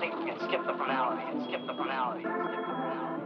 Think we can skip the formality and skip the formality and skip the formality.